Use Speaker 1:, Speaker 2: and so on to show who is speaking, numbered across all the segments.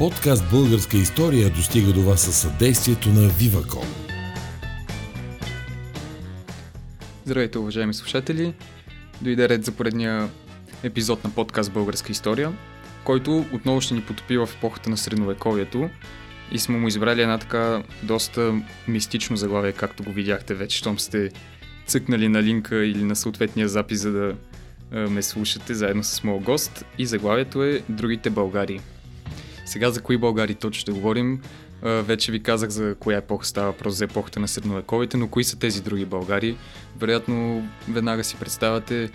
Speaker 1: Подкаст Българска история достига до вас със съдействието на Viva.com.
Speaker 2: Здравейте, уважаеми слушатели! Дойде ред за поредния епизод на подкаст Българска история, който отново ще ни потопи в епохата на средновековието и сме му избрали една така доста мистично заглавие, както го видяхте вече, щом сте цъкнали на линка или на съответния запис, за да ме слушате заедно с моят гост и заглавието е Другите Българи. Сега за кои Българи точно ще говорим. Вече ви казах за коя епоха става въпрос за епохата на средновековите, но кои са тези други Българи? Вероятно веднага си представяте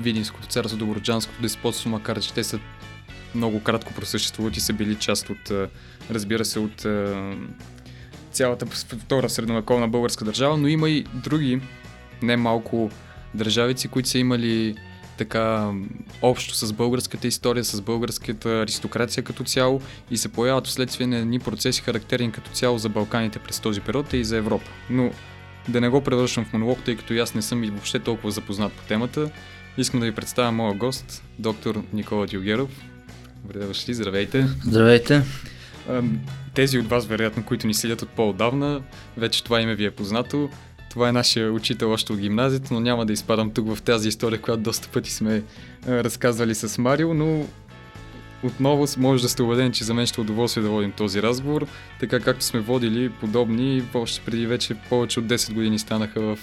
Speaker 2: Видинското царство, Доброджанското деспотство, макар че те са много кратко просъществуват и са били част от, разбира се, от цялата втора средновековна българска държава, но има и други, не малко държавици, които са имали така общо с българската история, с българската аристокрация като цяло и се появяват вследствие на едни процеси характерни като цяло за Балканите през този период и за Европа. Но да не го превръщам в монолог, тъй като аз не съм и въобще толкова запознат по темата, искам да ви представя моя гост, доктор Никола Дюгеров. Добре дошли, здравейте!
Speaker 3: Здравейте!
Speaker 2: Тези от вас, вероятно, които ни следят от по-отдавна, вече това име ви е познато. Това е нашия учител още от гимназията, но няма да изпадам тук в тази история, която доста пъти сме разказвали с Марио, но отново може да сте убедени, че за мен ще е удоволствие да водим този разговор, така както сме водили подобни, още преди вече повече от 10 години станаха в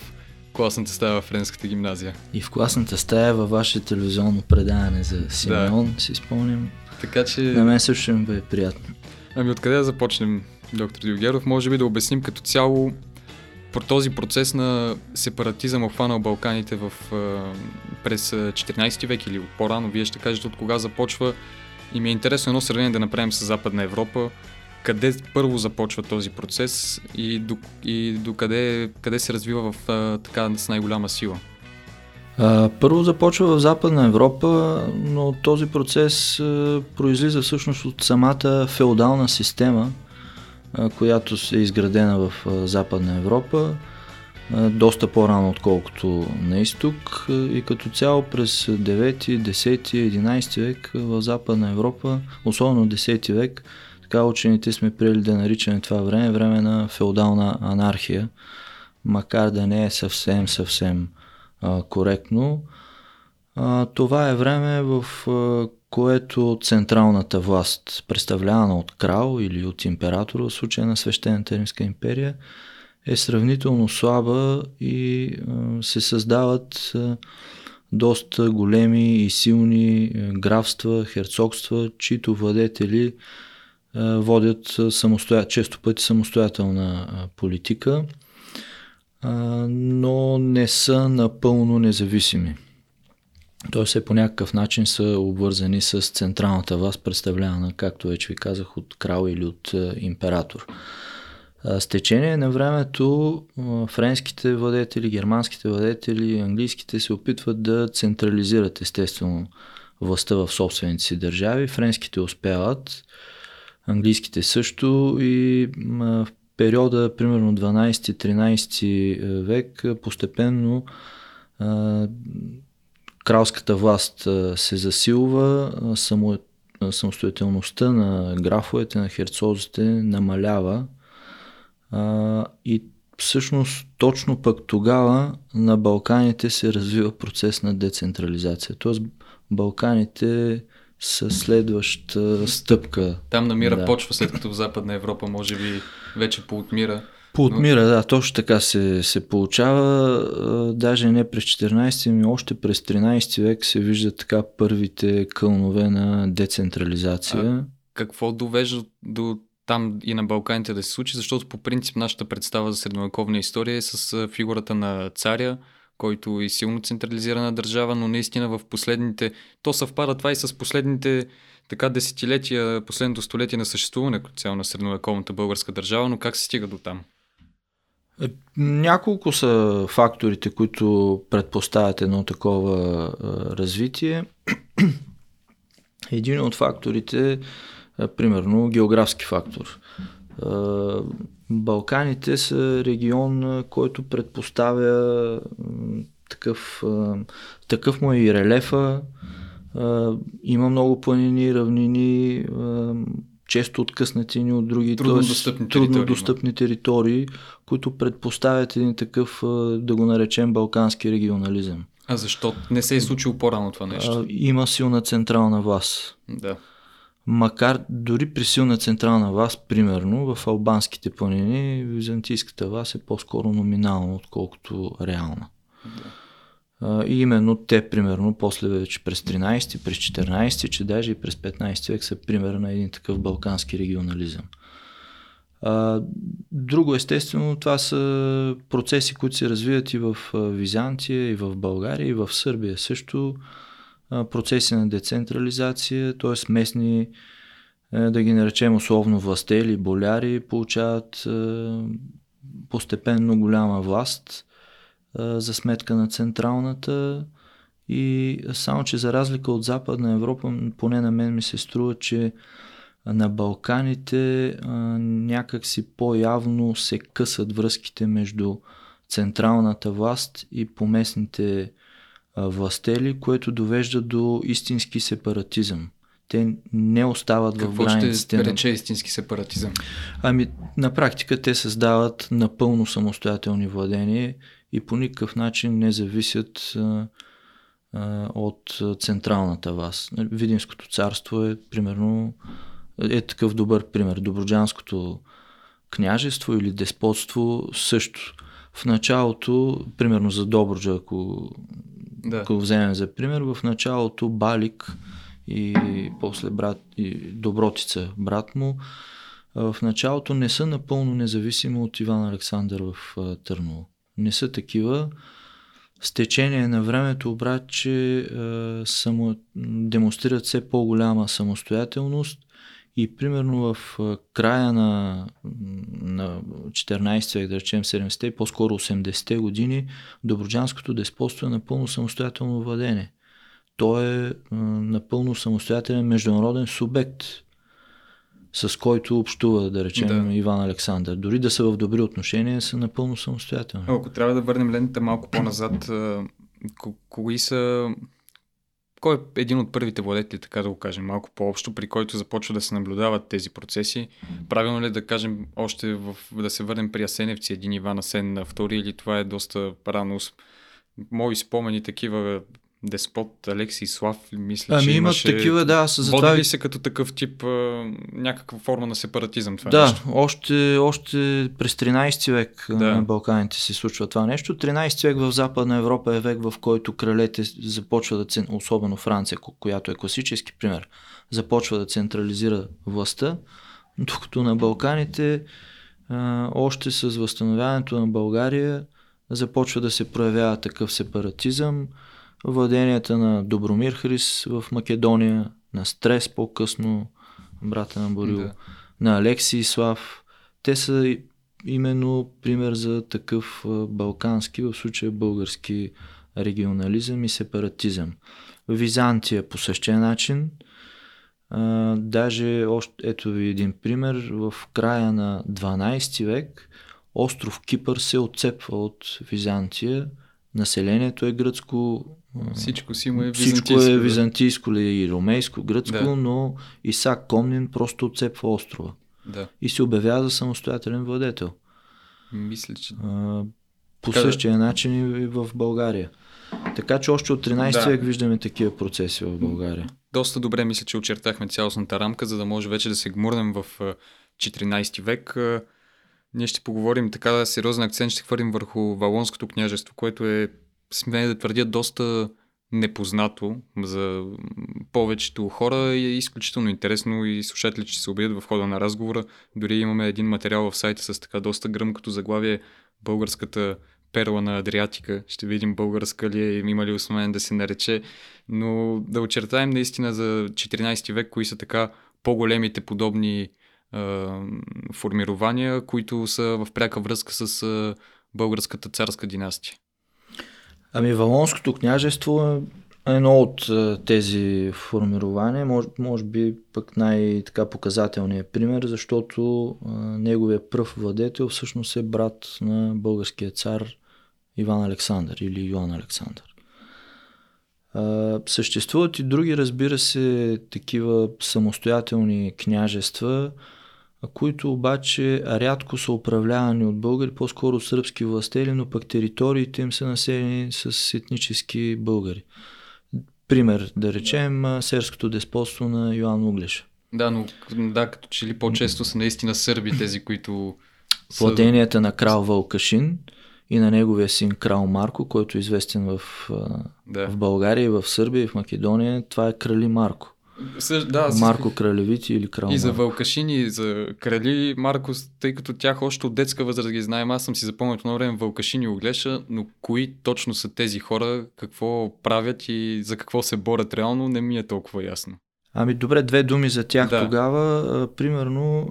Speaker 2: класната стая в Френската гимназия.
Speaker 3: И в класната стая във ваше телевизионно предаване за Симеон, да. си спомням. Така че... На мен също ми бъде приятно.
Speaker 2: Ами откъде да започнем, доктор Диогеров? Може би да обясним като цяло по този процес на сепаратизъм обхванал Балканите в, през 14 век или по-рано, вие ще кажете от кога започва. И ми е интересно едно сравнение да направим с Западна Европа, къде първо започва този процес и до, и до къде, къде се развива в така с най-голяма сила?
Speaker 3: Първо започва в Западна Европа, но този процес произлиза всъщност от самата феодална система, която е изградена в Западна Европа, доста по-рано отколкото на изток и като цяло през 9, 10, 11 век в Западна Европа, особено 10 век, така учените сме приели да наричаме това време време на феодална анархия, макар да не е съвсем, съвсем а, коректно. А, това е време, в а, което централната власт, представлявана от крал или от император, в случая на Свещената Римска империя, е сравнително слаба и а, се създават а, доста големи и силни графства, херцогства, чието владетели водят самостоя... често пъти самостоятелна политика, но не са напълно независими т.е. все по някакъв начин са обвързани с централната власт, представлявана, както вече ви казах, от крал или от е, император. С течение на времето френските владетели, германските владетели, английските се опитват да централизират естествено властта в собствените си държави. Френските успяват, английските също и в периода примерно 12-13 е, век постепенно кралската власт се засилва, само, самостоятелността на графовете, на херцозите намалява а, и всъщност точно пък тогава на Балканите се развива процес на децентрализация. Тоест Балканите са следваща стъпка.
Speaker 2: Там намира да. почва, след като в Западна Европа може би вече поотмира
Speaker 3: Поотмира, да, точно така се, се получава. Даже не през 14, ами още през 13 век се виждат така първите кълнове на децентрализация. А
Speaker 2: какво довежда до там и на Балканите да се случи, защото по принцип нашата представа за средновековна история е с фигурата на царя, който е силно централизирана държава, но наистина в последните, то съвпада това и с последните така десетилетия, последното столетие на съществуване цяло на средновековната българска държава, но как се стига до там?
Speaker 3: Няколко са факторите, които предпоставят едно такова развитие. Един от факторите е, примерно, географски фактор. Балканите са регион, който предпоставя такъв, такъв му е и релефа, има много планини, равнини, често откъснати ни от други
Speaker 2: Трудно
Speaker 3: тоест,
Speaker 2: достъпни
Speaker 3: трудно
Speaker 2: територии,
Speaker 3: достъпни територии, които предпоставят един такъв, да го наречем, балкански регионализъм.
Speaker 2: А защо не се е случило по-рано това нещо?
Speaker 3: Има силна централна власт.
Speaker 2: Да.
Speaker 3: Макар дори при силна централна власт, примерно в албанските планини, византийската власт е по-скоро номинална, отколкото реална. И именно те, примерно, после вече през 13, през 14, че даже и през 15 век са пример на един такъв балкански регионализъм. Друго, естествено, това са процеси, които се развиват и в Византия, и в България, и в Сърбия също. Процеси на децентрализация, т.е. местни, е, да ги наречем условно властели, боляри, получават е, постепенно голяма власт а, за сметка на централната и само, че за разлика от Западна Европа, поне на мен ми се струва, че на Балканите а, някак си по-явно се късат връзките между централната власт и поместните а, властели, което довежда до истински сепаратизъм. Те не остават в
Speaker 2: Какво
Speaker 3: границите
Speaker 2: ще
Speaker 3: на
Speaker 2: рече истински сепаратизъм?
Speaker 3: Ами, на практика те създават напълно самостоятелни владения и по никакъв начин не зависят а, а, от централната власт. Видинското царство е примерно е такъв добър пример. Доброджанското княжество или деспотство също. В началото, примерно за Добруджа, ако,
Speaker 2: Да.
Speaker 3: ако вземем за пример, в началото Балик и после брат и Добротица, брат му, в началото не са напълно независими от Иван Александър в Търново. Не са такива. С течение на времето обаче само, демонстрират все по-голяма самостоятелност и примерно в края на, на 14 век, да речем 70-те, по-скоро 80-те години, Доброджанското деспотство е напълно самостоятелно владение. Той е напълно самостоятелен международен субект, с който общува, да речем,
Speaker 2: Да.
Speaker 3: Иван Александър. Дори да са в добри отношения, са напълно самостоятелни.
Speaker 2: Ако трябва да върнем лентата малко по-назад, кои са... Кой е един от първите владетели, така да го кажем, малко по-общо, при който започва да се наблюдават тези процеси? Правилно ли е да кажем още в, да се върнем при Асеневци, един Иван Асен на втори, или това е доста рано? Мои спомени такива, Деспот, Алексий Слав, мисля,
Speaker 3: Ами
Speaker 2: че
Speaker 3: имат
Speaker 2: имаше...
Speaker 3: такива, да, са
Speaker 2: Води
Speaker 3: затова...
Speaker 2: ли се като такъв тип а, някаква форма на сепаратизъм това
Speaker 3: Да,
Speaker 2: нещо?
Speaker 3: още, още през 13 век
Speaker 2: Да.
Speaker 3: да. на Балканите се случва това нещо. 13 век в Западна Европа е век, в който кралете започва да, цен- особено Франция, ко- която е класически пример, започва да централизира властта, докато на Балканите а, още с възстановяването на България започва да се проявява такъв сепаратизъм. Владенията на Добромир Хрис в Македония, на Стрес по-късно, брата на Борил,
Speaker 2: Да.
Speaker 3: на Алексий Слав. Те са именно пример за такъв балкански, в случая български регионализъм и сепаратизъм. Византия по същия начин. А, даже, още, ето ви един пример, в края на 12 век остров Кипър се отцепва от Византия. Населението е гръцко.
Speaker 2: Всичко си му е
Speaker 3: всичко
Speaker 2: византийско.
Speaker 3: е
Speaker 2: да.
Speaker 3: византийско ли и ромейско, гръцко,
Speaker 2: Да.
Speaker 3: но Исак Комнин просто отцепва острова
Speaker 2: Да.
Speaker 3: и се обявява за самостоятелен владетел.
Speaker 2: Мисля, че
Speaker 3: А, по
Speaker 2: Така да.
Speaker 3: същия начин и в България. Така че още от 13
Speaker 2: Да.
Speaker 3: век виждаме такива процеси в България.
Speaker 2: доста добре мисля, че очертахме цялостната рамка, за да може вече да се гмурнем в а, 14 век. Ние ще поговорим така сериозен акцент, ще хвърлим върху Валонското княжество, което е, смея да твърдя, доста непознато за повечето хора и е изключително интересно и слушатели ще се убедят в хода на разговора. Дори имаме един материал в сайта с така доста гръмкото заглавие Българската перла на Адриатика. Ще видим българска ли е, има ли основание да се нарече. Но да очертаем наистина за 14 век, кои са така по-големите подобни формирования, които са в пряка връзка с а, българската царска династия.
Speaker 3: Ами Валонското княжество е едно от а, тези формирования, може, може би пък най-така показателният пример, защото а, неговия пръв владетел всъщност е брат на българския цар Иван Александър или Йоан Александър. А, съществуват и други, разбира се, такива самостоятелни княжества, които обаче рядко са управлявани от българи, по-скоро сръбски властели, но пък териториите им са населени с етнически българи. Пример, да речем, серското деспотство на Йоан Углеша.
Speaker 2: Да, но да, като че ли по-често са наистина сърби тези, които...
Speaker 3: Владенията на крал Вълкашин и на неговия син крал Марко, който е известен в, да. в България, в Сърбия и в Македония, това е крали Марко.
Speaker 2: Съж, да,
Speaker 3: Марко Кралевити или Крал
Speaker 2: И за Вълкашини, и за Крали Марко, тъй като тях още от детска възраст ги знаем, аз съм си запомнил на време Вълкашини Оглеша, но кои точно са тези хора, какво правят и за какво се борят реално, не ми е толкова ясно.
Speaker 3: Ами добре, две думи за тях да. тогава. примерно,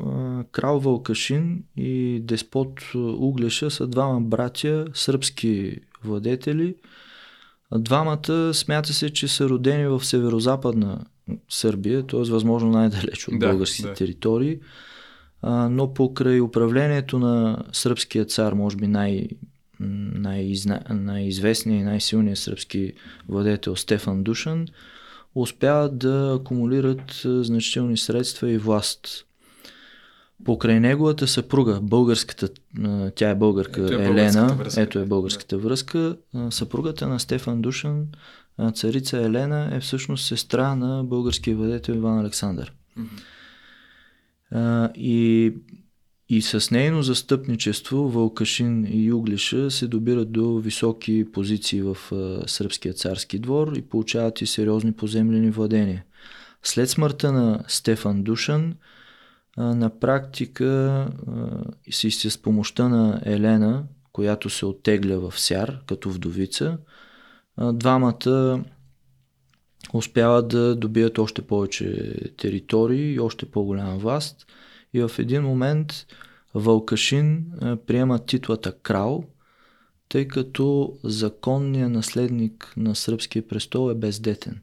Speaker 3: крал Вълкашин и деспот Углеша са двама братя, сръбски владетели. Двамата смята се, че са родени в северо-западна Сърбия, т.е. възможно най-далеч от да, българските да. територии, а, но покрай управлението на сръбския цар, може би най- най-изна, най-известният и най-силният сръбски владетел Стефан Душан, успяват да акумулират значителни средства и власт. Покрай неговата съпруга, българската, тя е българка, ето е Елена, връзка, ето е българската връзка, съпругата на Стефан Душан царица Елена е всъщност сестра на българския владетел Иван Александър. Mm-hmm. И, и с нейно застъпничество Вълкашин и Юглиша се добират до високи позиции в сръбския царски двор и получават и сериозни поземлени владения. След смъртта на Стефан Душан, на практика си с помощта на Елена, която се оттегля в Сяр като вдовица, двамата успяват да добият още повече територии и още по-голяма власт. И в един момент Вълкашин приема титлата крал, тъй като законният наследник на сръбския престол е бездетен.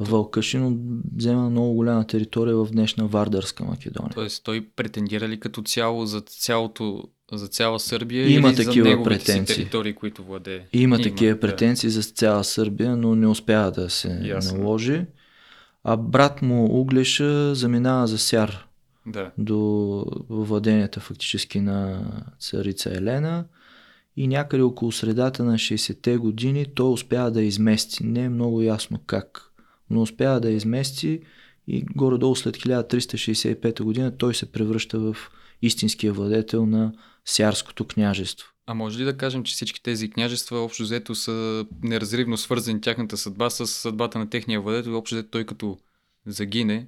Speaker 3: Вълкашин взема много голяма територия в днешна Вардарска Македония.
Speaker 2: Тоест той претендира ли като цяло за цялото за цяла Сърбия
Speaker 3: има
Speaker 2: или
Speaker 3: такива
Speaker 2: за
Speaker 3: претенции.
Speaker 2: територии, които владее?
Speaker 3: Има, има такива претенции да. за цяла Сърбия, но не успява да се Ясно. наложи. А брат му Углеша заминава за Сяр
Speaker 2: да.
Speaker 3: до владенията фактически на царица Елена и някъде около средата на 60-те години той успява да измести. Не е много ясно как, но успява да измести и горе-долу след 1365 година той се превръща в истинския владетел на Сярското княжество.
Speaker 2: А може ли да кажем, че всички тези княжества общо взето са неразривно свързани тяхната съдба с съдбата на техния владетел, общо взето той като загине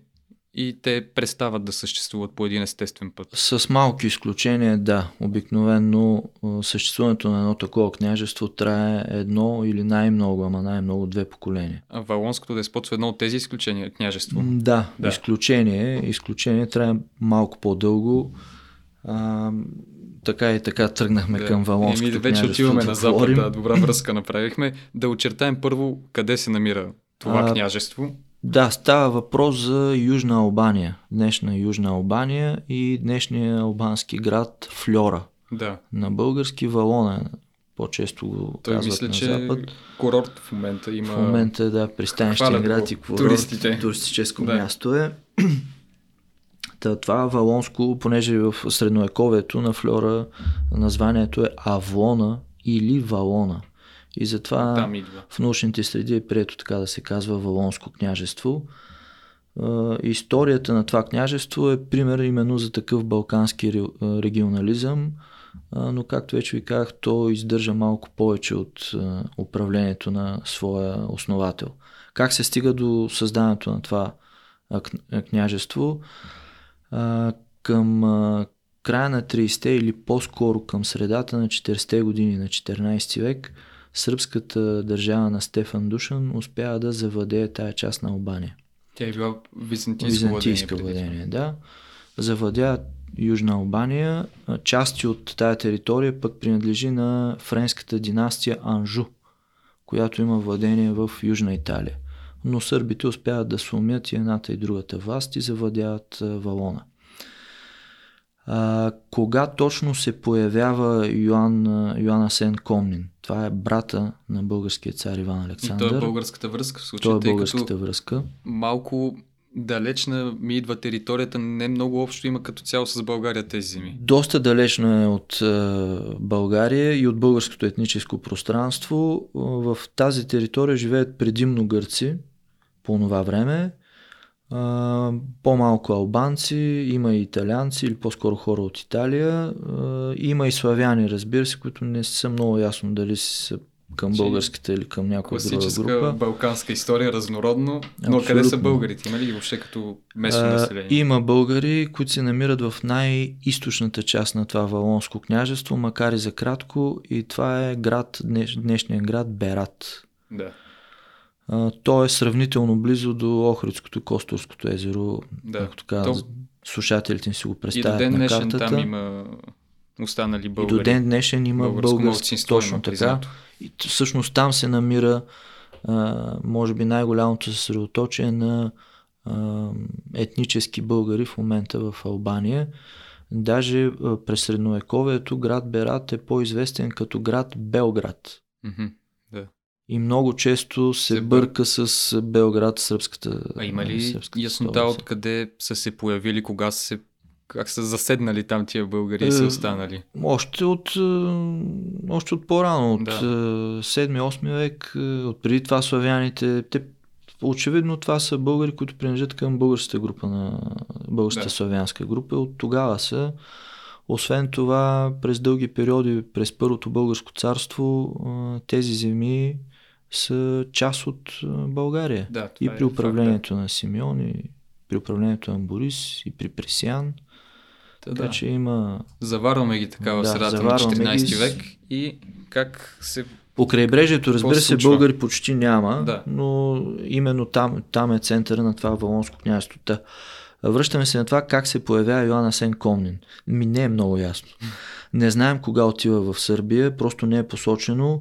Speaker 2: и те престават да съществуват по един естествен път.
Speaker 3: С малки изключения, да. Обикновено съществуването на едно такова княжество трае едно или най-много, ама най-много две поколения.
Speaker 2: А Валонското деспотство е едно от тези изключения, княжество?
Speaker 3: Да, да. изключение. Изключение трае малко по-дълго. А, така и така тръгнахме да. към Валонското Еми,
Speaker 2: вече отиваме да на запад, да, добра връзка направихме. Да очертаем първо къде се намира това а, княжество.
Speaker 3: Да, става въпрос за Южна Албания, днешна Южна Албания и днешния албански град Флора.
Speaker 2: Да.
Speaker 3: На български Валона, по-често го
Speaker 2: Той
Speaker 3: казват
Speaker 2: мисля,
Speaker 3: на
Speaker 2: че
Speaker 3: запад.
Speaker 2: курорт в момента има...
Speaker 3: В момента е, да, пристанищен град и курорт,
Speaker 2: туристите.
Speaker 3: туристическо да. място е. Та, това Валонско, понеже в средновековието на Флора названието е Авлона или Валона. И затова в научните среди е прието така да се казва Валонско княжество. Историята на това княжество е пример именно за такъв балкански регионализъм, но както вече ви казах, то издържа малко повече от управлението на своя основател. Как се стига до създаването на това княжество? Към края на 30-те или по-скоро към средата на 40-те години на 14 век сръбската държава на Стефан Душан успява да завладее тая част на Албания.
Speaker 2: Тя е била византийско,
Speaker 3: византийска владение, владение да. Завладя Южна Албания. Части от тая територия пък принадлежи на френската династия Анжу, която има владение в Южна Италия. Но сърбите успяват да сломят и едната и другата власт и завладяват Валона. А, кога точно се появява Йоан, Йоан Асен Комнин? Това е брата на българския цар Иван Александър.
Speaker 2: И той е българската връзка в случая.
Speaker 3: Той е българската връзка.
Speaker 2: Малко далечна ми идва територията, не много общо има като цяло с България тези земи.
Speaker 3: Доста далечно е от е, България и от българското етническо пространство. В тази територия живеят предимно гърци по това време. А, по-малко албанци, има и италианци или по-скоро хора от Италия. А, има и славяни, разбира се, които не са много ясно дали са към българската или към някоя друга група.
Speaker 2: Класическа балканска история, разнородно. Но Абсолютно. къде са българите? Има ли ги въобще като местно население?
Speaker 3: А, има българи, които се намират в най-источната част на това Валонско княжество, макар и за кратко. И това е град, днеш, днешния град Берат.
Speaker 2: Да.
Speaker 3: А, то е сравнително близо до Охридското Косторското езеро. Да. Ако така, то... слушателите си го представят и до ден на картата.
Speaker 2: там има останали българи.
Speaker 3: И до ден днешен има български, точно така. И всъщност там се намира а, може би най-голямото съсредоточие на а, етнически българи в момента в Албания. Даже а, през средновековието град Берат е по-известен като град Белград.
Speaker 2: Mm-hmm.
Speaker 3: И много често се, се бърка с Белград, сръбската.
Speaker 2: А има ли яснота откъде са се появили, кога се как са заседнали там тия българи и са е, останали?
Speaker 3: Още от, е, още от по-рано, от да. 7-8 е, век, от преди това славяните. Те, очевидно това са българи, които принадлежат към българската група на българската да. славянска група. От тогава са. Освен това, през дълги периоди, през Първото българско царство, тези земи са част от България.
Speaker 2: Да,
Speaker 3: и при управлението факт, да. на Симеон, и при управлението на Борис, и при Пресян. Та, така да. че има...
Speaker 2: Заварваме ги така в да, средата на 14 ги... век и как се...
Speaker 3: По крайбрежието, разбира се, българи почти няма, да. но именно там, там е центъра на това Валонско княжество. Връщаме се на това как се появява Йоан Асен Комнин. Ми не е много ясно. Не знаем кога отива в Сърбия, просто не е посочено.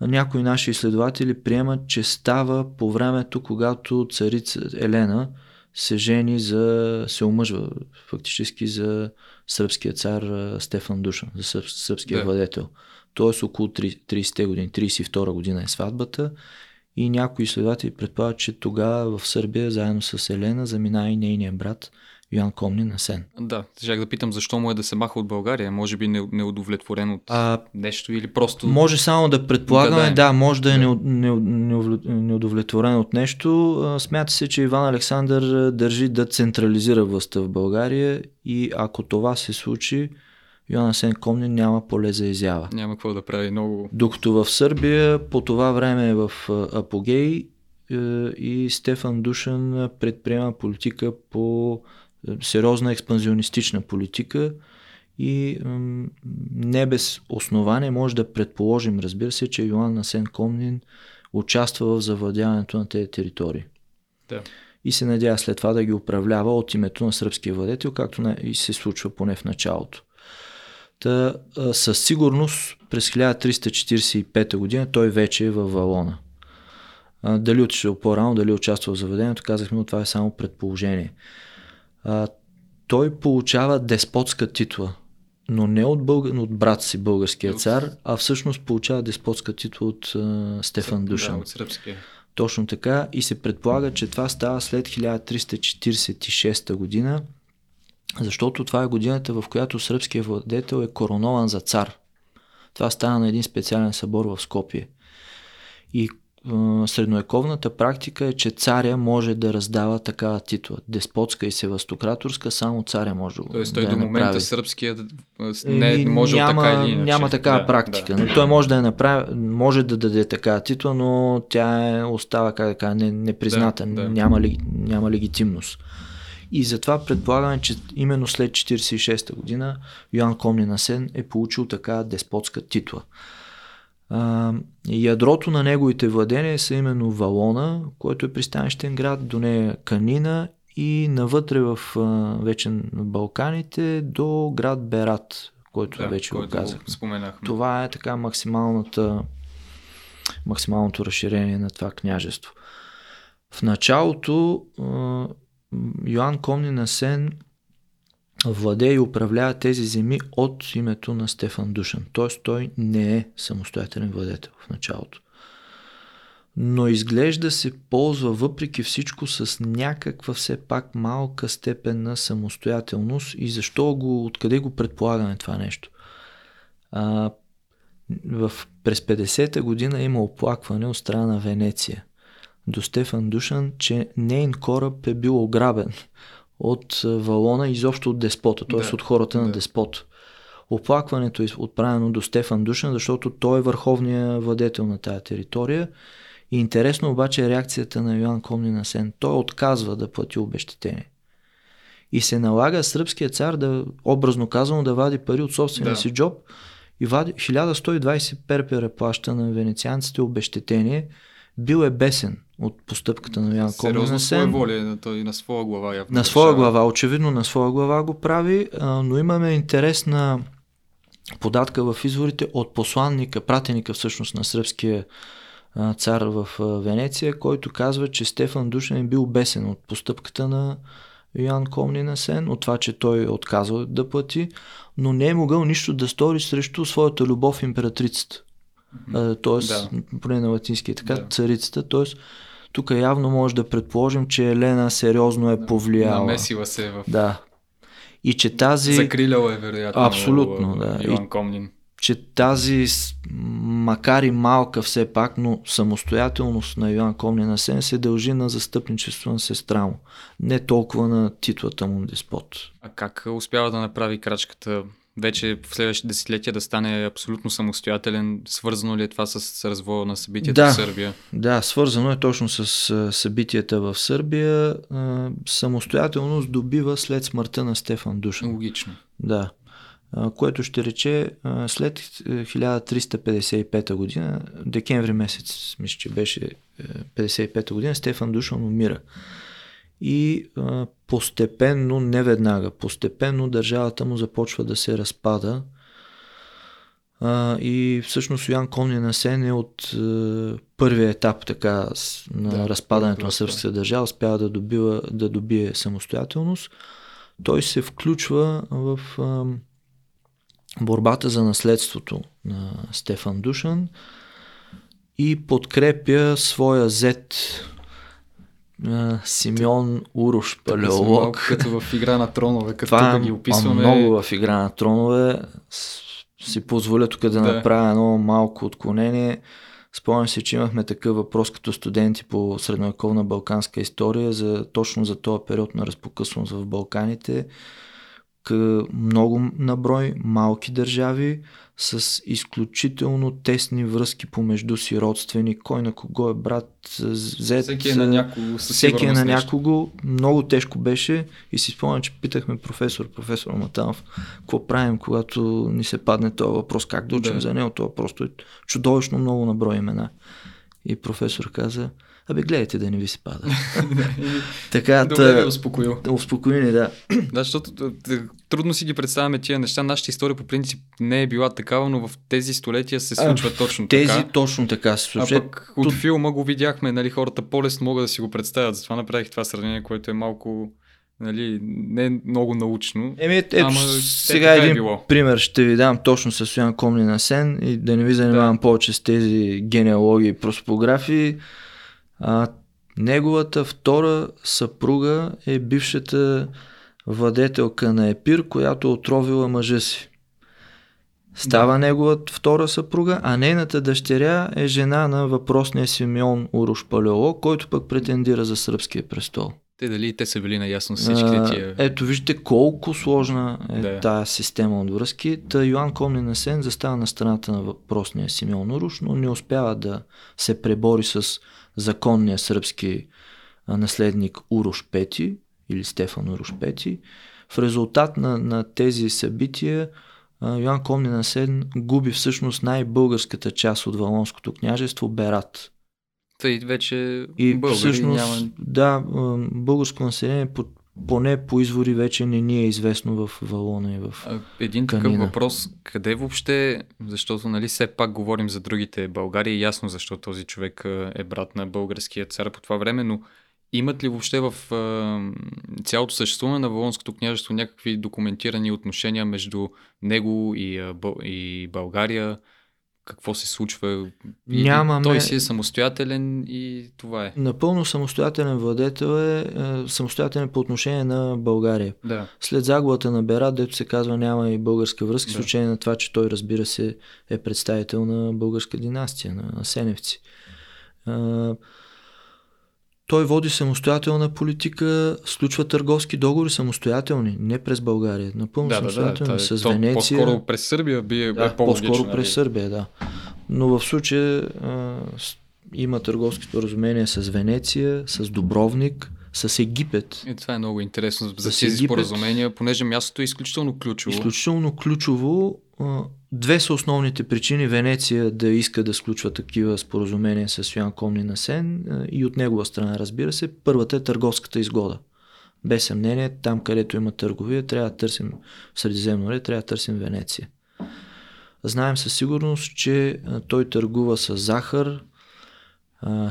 Speaker 3: Някои наши изследователи приемат, че става по времето, когато царица Елена се жени за, се омъжва фактически за сръбския цар Стефан Душан, за сръб, сръбския да. владетел. Тоест около 30-те години, 32 година е сватбата и някои изследователи предполагат, че тогава в Сърбия заедно с Елена замина и нейния брат Йоан Комни на Сен.
Speaker 2: Да, ще да питам защо му е да се маха от България. Може би неудовлетворен от а, нещо или просто...
Speaker 3: Може само да предполагаме, да, да може да е да. неудовлетворен от нещо. Смята се, че Иван Александър държи да централизира властта в България и ако това се случи, Йоан Сен Комни няма поле за изява.
Speaker 2: Няма какво да прави много.
Speaker 3: Докато в Сърбия по това време е в апогей е, и Стефан Душан предприема политика по сериозна експанзионистична политика и не без основание може да предположим, разбира се, че Йоан Насен Комнин участва в завладяването на тези територии.
Speaker 2: Да.
Speaker 3: И се надява след това да ги управлява от името на сръбския владетел, както и се случва поне в началото. Та, със сигурност през 1345 година той вече е във Валона. дали отишъл по-рано, дали участвал в заведението, казахме, но това е само предположение а, той получава деспотска титла, но не от, бълг... от брат си българския цар, а всъщност получава деспотска титла от а, Стефан Душан.
Speaker 2: Да, от сръбския.
Speaker 3: Точно така и се предполага, че това става след 1346 година, защото това е годината, в която сръбския владетел е коронован за цар. Това стана на един специален събор в Скопие. И средновековната практика е, че царя може да раздава такава титла. Деспотска и севастократорска, само царя може
Speaker 2: Тоест,
Speaker 3: да
Speaker 2: той до момента
Speaker 3: направи.
Speaker 2: сръбския не е може
Speaker 3: няма,
Speaker 2: така или иначе.
Speaker 3: Няма такава да, практика. Да. Но той може да я направи, може да даде такава титла, но тя е, остава, как да кажа, не, непризната, да, да. Няма, няма легитимност. И затова предполагаме, че именно след 46-та година Йоан Комни Насен е получил така деспотска титла. А, ядрото на неговите владения са именно Валона, който е пристанищен град, до нея Канина и навътре в а, вече на Балканите до град Берат, който да, вече
Speaker 2: който
Speaker 3: го казах.
Speaker 2: Споменахме.
Speaker 3: Това е така максималната максималното разширение на това княжество. В началото а, Йоан Комни на Сен владее и управлява тези земи от името на Стефан Душан. Т.е. той не е самостоятелен владетел в началото. Но изглежда се ползва въпреки всичко с някаква все пак малка степен на самостоятелност и защо го, откъде го предполагаме това нещо. А, в, през 50-та година има оплакване от страна на Венеция до Стефан Душан, че нейн кораб е бил ограбен от Валона, изобщо от деспота, т.е. Да, от хората да. на деспота. Оплакването е отправено до Стефан Душан, защото той е върховният владетел на тази територия. И интересно обаче е реакцията на Йоан Комнина Сен. Той отказва да плати обещетение. И се налага сръбският цар да, образно казано, да вади пари от собствения да. си джоб и вади 1120 перпера плаща на венецианците обещетение. Бил е бесен от постъпката на Ян.
Speaker 2: Сериозно своя воля, на, той, на своя глава. Явно
Speaker 3: на своя глава, очевидно на своя глава го прави, но имаме интересна податка в изворите от посланника, пратеника всъщност на сръбския цар в Венеция, който казва, че Стефан Душан е бил бесен от постъпката на Йоан Комнина Сен, от това, че той е отказал да плати, но не е могъл нищо да стори срещу своята любов императрицата. Тоест, да. поне на латински е така, да. царицата. Тоест, тук явно може да предположим, че Елена сериозно е повлияла.
Speaker 2: Намесила се в...
Speaker 3: Да. И че тази...
Speaker 2: Закриляла е вероятно.
Speaker 3: Абсолютно, да.
Speaker 2: Иван Комнин.
Speaker 3: Че тази, макар и малка все пак, но самостоятелност на Йоан Комнин на Сен се дължи на застъпничество на сестра му. Не толкова на титлата му деспот.
Speaker 2: А как успява да направи крачката вече в следващите десетилетия да стане абсолютно самостоятелен. Свързано ли е това с развоя на събитията
Speaker 3: да,
Speaker 2: в Сърбия?
Speaker 3: Да, свързано е точно с събитията в Сърбия. Самостоятелност добива след смъртта на Стефан Душан.
Speaker 2: Логично.
Speaker 3: Да. Което ще рече след 1355 година, декември месец, мисля, че беше 55 година, Стефан Душан умира и а, постепенно, не веднага, постепенно държавата му започва да се разпада. А, и всъщност Йоан Комни Сен е от а, първия етап така, на да, разпадането да, на сръбската държава, успява да, добива, да добие самостоятелност. Той се включва в а, борбата за наследството на Стефан Душан и подкрепя своя зет Симеон Урош, палеолог.
Speaker 2: Като в игра на тронове, като Това да ги описваме.
Speaker 3: много в игра на тронове. Си позволя тук да, да. направя едно малко отклонение. Спомням се, че имахме такъв въпрос като студенти по средновековна балканска история, за, точно за този период на разпокъсваност в Балканите. Много наброй малки държави, с изключително тесни връзки помежду си родствени, кой на кого е брат, зет.
Speaker 2: Всеки е на някого.
Speaker 3: Всеки е на някого. Много тежко беше и си спомням, че питахме професор, професор Матанов, какво правим, когато ни се падне този въпрос, как да учим да. за него, това просто е чудовищно много наброй имена. И професор каза, Абе, гледайте да не ви се пада.
Speaker 2: така, Добре, да, успокоил.
Speaker 3: Да, успокои ни, да.
Speaker 2: да, защото трудно си ги представяме тия неща. Нашата история по принцип не е била такава, но в тези столетия се случва а, точно
Speaker 3: тези
Speaker 2: така.
Speaker 3: Тези точно така се случва.
Speaker 2: А пък от филма го видяхме, нали, хората по-лесно могат да си го представят. Затова направих това сравнение, което е малко нали, не е много научно.
Speaker 3: Еми, ето, ама сега е един било. пример ще ви дам точно с Йоан Комни на Сен и да не ви занимавам да. повече с тези генеалогии и проспографии. А, неговата втора съпруга е бившата владетелка на Епир, която отровила мъжа си. Става да. неговата втора съпруга, а нейната дъщеря е жена на въпросния Симеон Уруш Палеолог, който пък претендира за сръбския престол.
Speaker 2: Те дали те са били наясно с всичките тия...
Speaker 3: Ето вижте колко сложна е да. тази система от връзки. Та Йоан Комни Сен застава на страната на въпросния Симеон Уруш, но не успява да се пребори с законния сръбски наследник Урош Пети или Стефан Урош Пети. В резултат на, на тези събития Йоан Комнина Сен губи всъщност най-българската част от Валонското княжество Берат.
Speaker 2: Тъй вече
Speaker 3: и българи всъщност, няма... Да, българско население по, поне по извори вече не ни е известно в Валона и в
Speaker 2: Един такъв Канина. въпрос, къде въобще, защото нали все пак говорим за другите България, ясно защо този човек е брат на българския цар по това време, но имат ли въобще в а, цялото съществуване на Валонското княжество някакви документирани отношения между него и, и България? Какво се случва? Или
Speaker 3: Нямаме-
Speaker 2: Той си е самостоятелен и това е.
Speaker 3: Напълно самостоятелен владетел е, е самостоятелен по отношение на България.
Speaker 2: Да.
Speaker 3: След загубата на Берат, дето се казва няма и българска връзка,
Speaker 2: Да.
Speaker 3: с изключение на това, че той разбира се е представител на българска династия, на, на Сеневци. А, той води самостоятелна политика, сключва търговски договори самостоятелни, не през България, напълно
Speaker 2: Да, да, да.
Speaker 3: самостоятелни,
Speaker 2: Та-
Speaker 3: с
Speaker 2: то
Speaker 3: Венеция.
Speaker 2: По-скоро през Сърбия би е,
Speaker 3: Да,
Speaker 2: е по-логично.
Speaker 3: по-скоро
Speaker 2: нали?
Speaker 3: през Сърбия, да. Но в случая а, има търговски споразумения с Венеция, с Дубровник, с Египет.
Speaker 2: И това е много интересно за
Speaker 3: С
Speaker 2: тези
Speaker 3: Египет-
Speaker 2: споразумения, понеже мястото е изключително ключово.
Speaker 3: Изключително ключово. Две са основните причини Венеция да иска да сключва такива споразумения с Йоан Комни на Сен и от негова страна, разбира се. Първата е търговската изгода. Без съмнение, там където има търговия, трябва да търсим в Средиземно море, трябва да търсим Венеция. Знаем със сигурност, че той търгува с захар,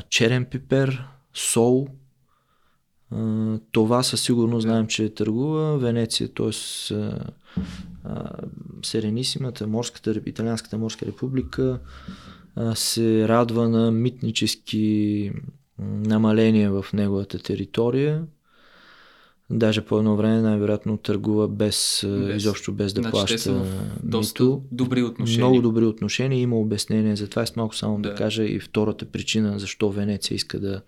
Speaker 3: черен пипер, сол. Това със сигурност знаем, че търгува. Венеция, т.е. Серенисимата, морската, италианската морска република се радва на митнически намаления в неговата територия. Даже по едно време най-вероятно търгува без, без изобщо без да
Speaker 2: Значи
Speaker 3: плаща
Speaker 2: те са в доста
Speaker 3: мито.
Speaker 2: добри отношения.
Speaker 3: Много добри отношения, има обяснение за това. Аз малко само да.
Speaker 2: Да.
Speaker 3: кажа и втората причина, защо Венеция иска да,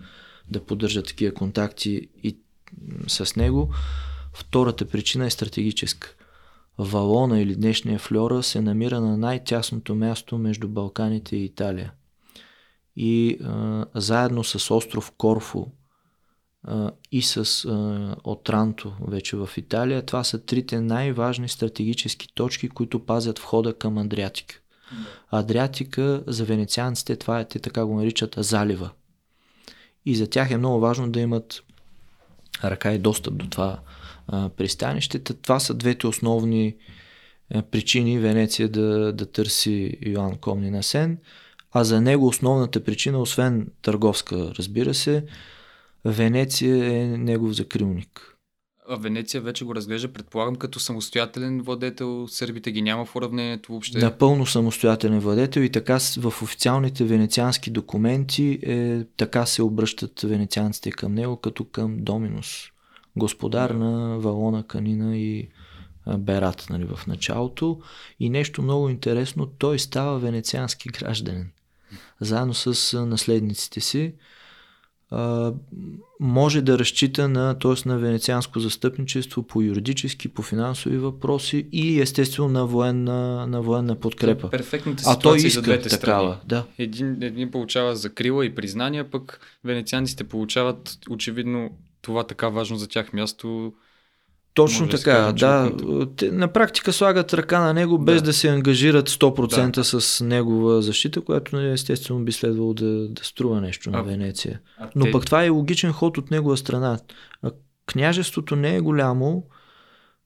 Speaker 3: да поддържа такива контакти и с него. Втората причина е стратегическа. Валона или днешния Флора се намира на най-тясното място между Балканите и Италия. И а, заедно с остров Корфу а, и с а, Отранто вече в Италия, това са трите най-важни стратегически точки, които пазят входа към Адриатика. Адриатика за венецианците това е, те така го наричат залива. И за тях е много важно да имат ръка и достъп до това а, пристанище. Та Това са двете основни а, причини Венеция да, да търси Йоан Комни на Сен. А за него основната причина, освен търговска, разбира се, Венеция е негов закрилник.
Speaker 2: А Венеция вече го разглежда, предполагам, като самостоятелен владетел. Сърбите ги няма в уравнението въобще.
Speaker 3: Напълно самостоятелен владетел и така в официалните венециански документи е, така се обръщат венецианците към него, като към Доминус, господар
Speaker 2: Да.
Speaker 3: на Валона, Канина и Берат нали, в началото. И нещо много интересно, той става венециански гражданин, заедно с наследниците си. А, може да разчита на, т.е. на венецианско застъпничество по юридически, по финансови въпроси и естествено на военна, на военна подкрепа.
Speaker 2: Перфектната
Speaker 3: А той
Speaker 2: ситуация за
Speaker 3: иска
Speaker 2: двете
Speaker 3: такава.
Speaker 2: страни.
Speaker 3: Да.
Speaker 2: Един, един получава закрила и признания, пък венецианците получават очевидно това така важно за тях място.
Speaker 3: Точно
Speaker 2: Може да
Speaker 3: така,
Speaker 2: че
Speaker 3: да.
Speaker 2: от-
Speaker 3: Те, на практика слагат ръка на него без
Speaker 2: Да.
Speaker 3: да, се ангажират 100% с негова защита, която нали, естествено би следвало да, да струва нещо на
Speaker 2: А,
Speaker 3: Венеция.
Speaker 2: А
Speaker 3: Но
Speaker 2: те-
Speaker 3: пък това е логичен ход от негова страна. А Княжеството не е голямо.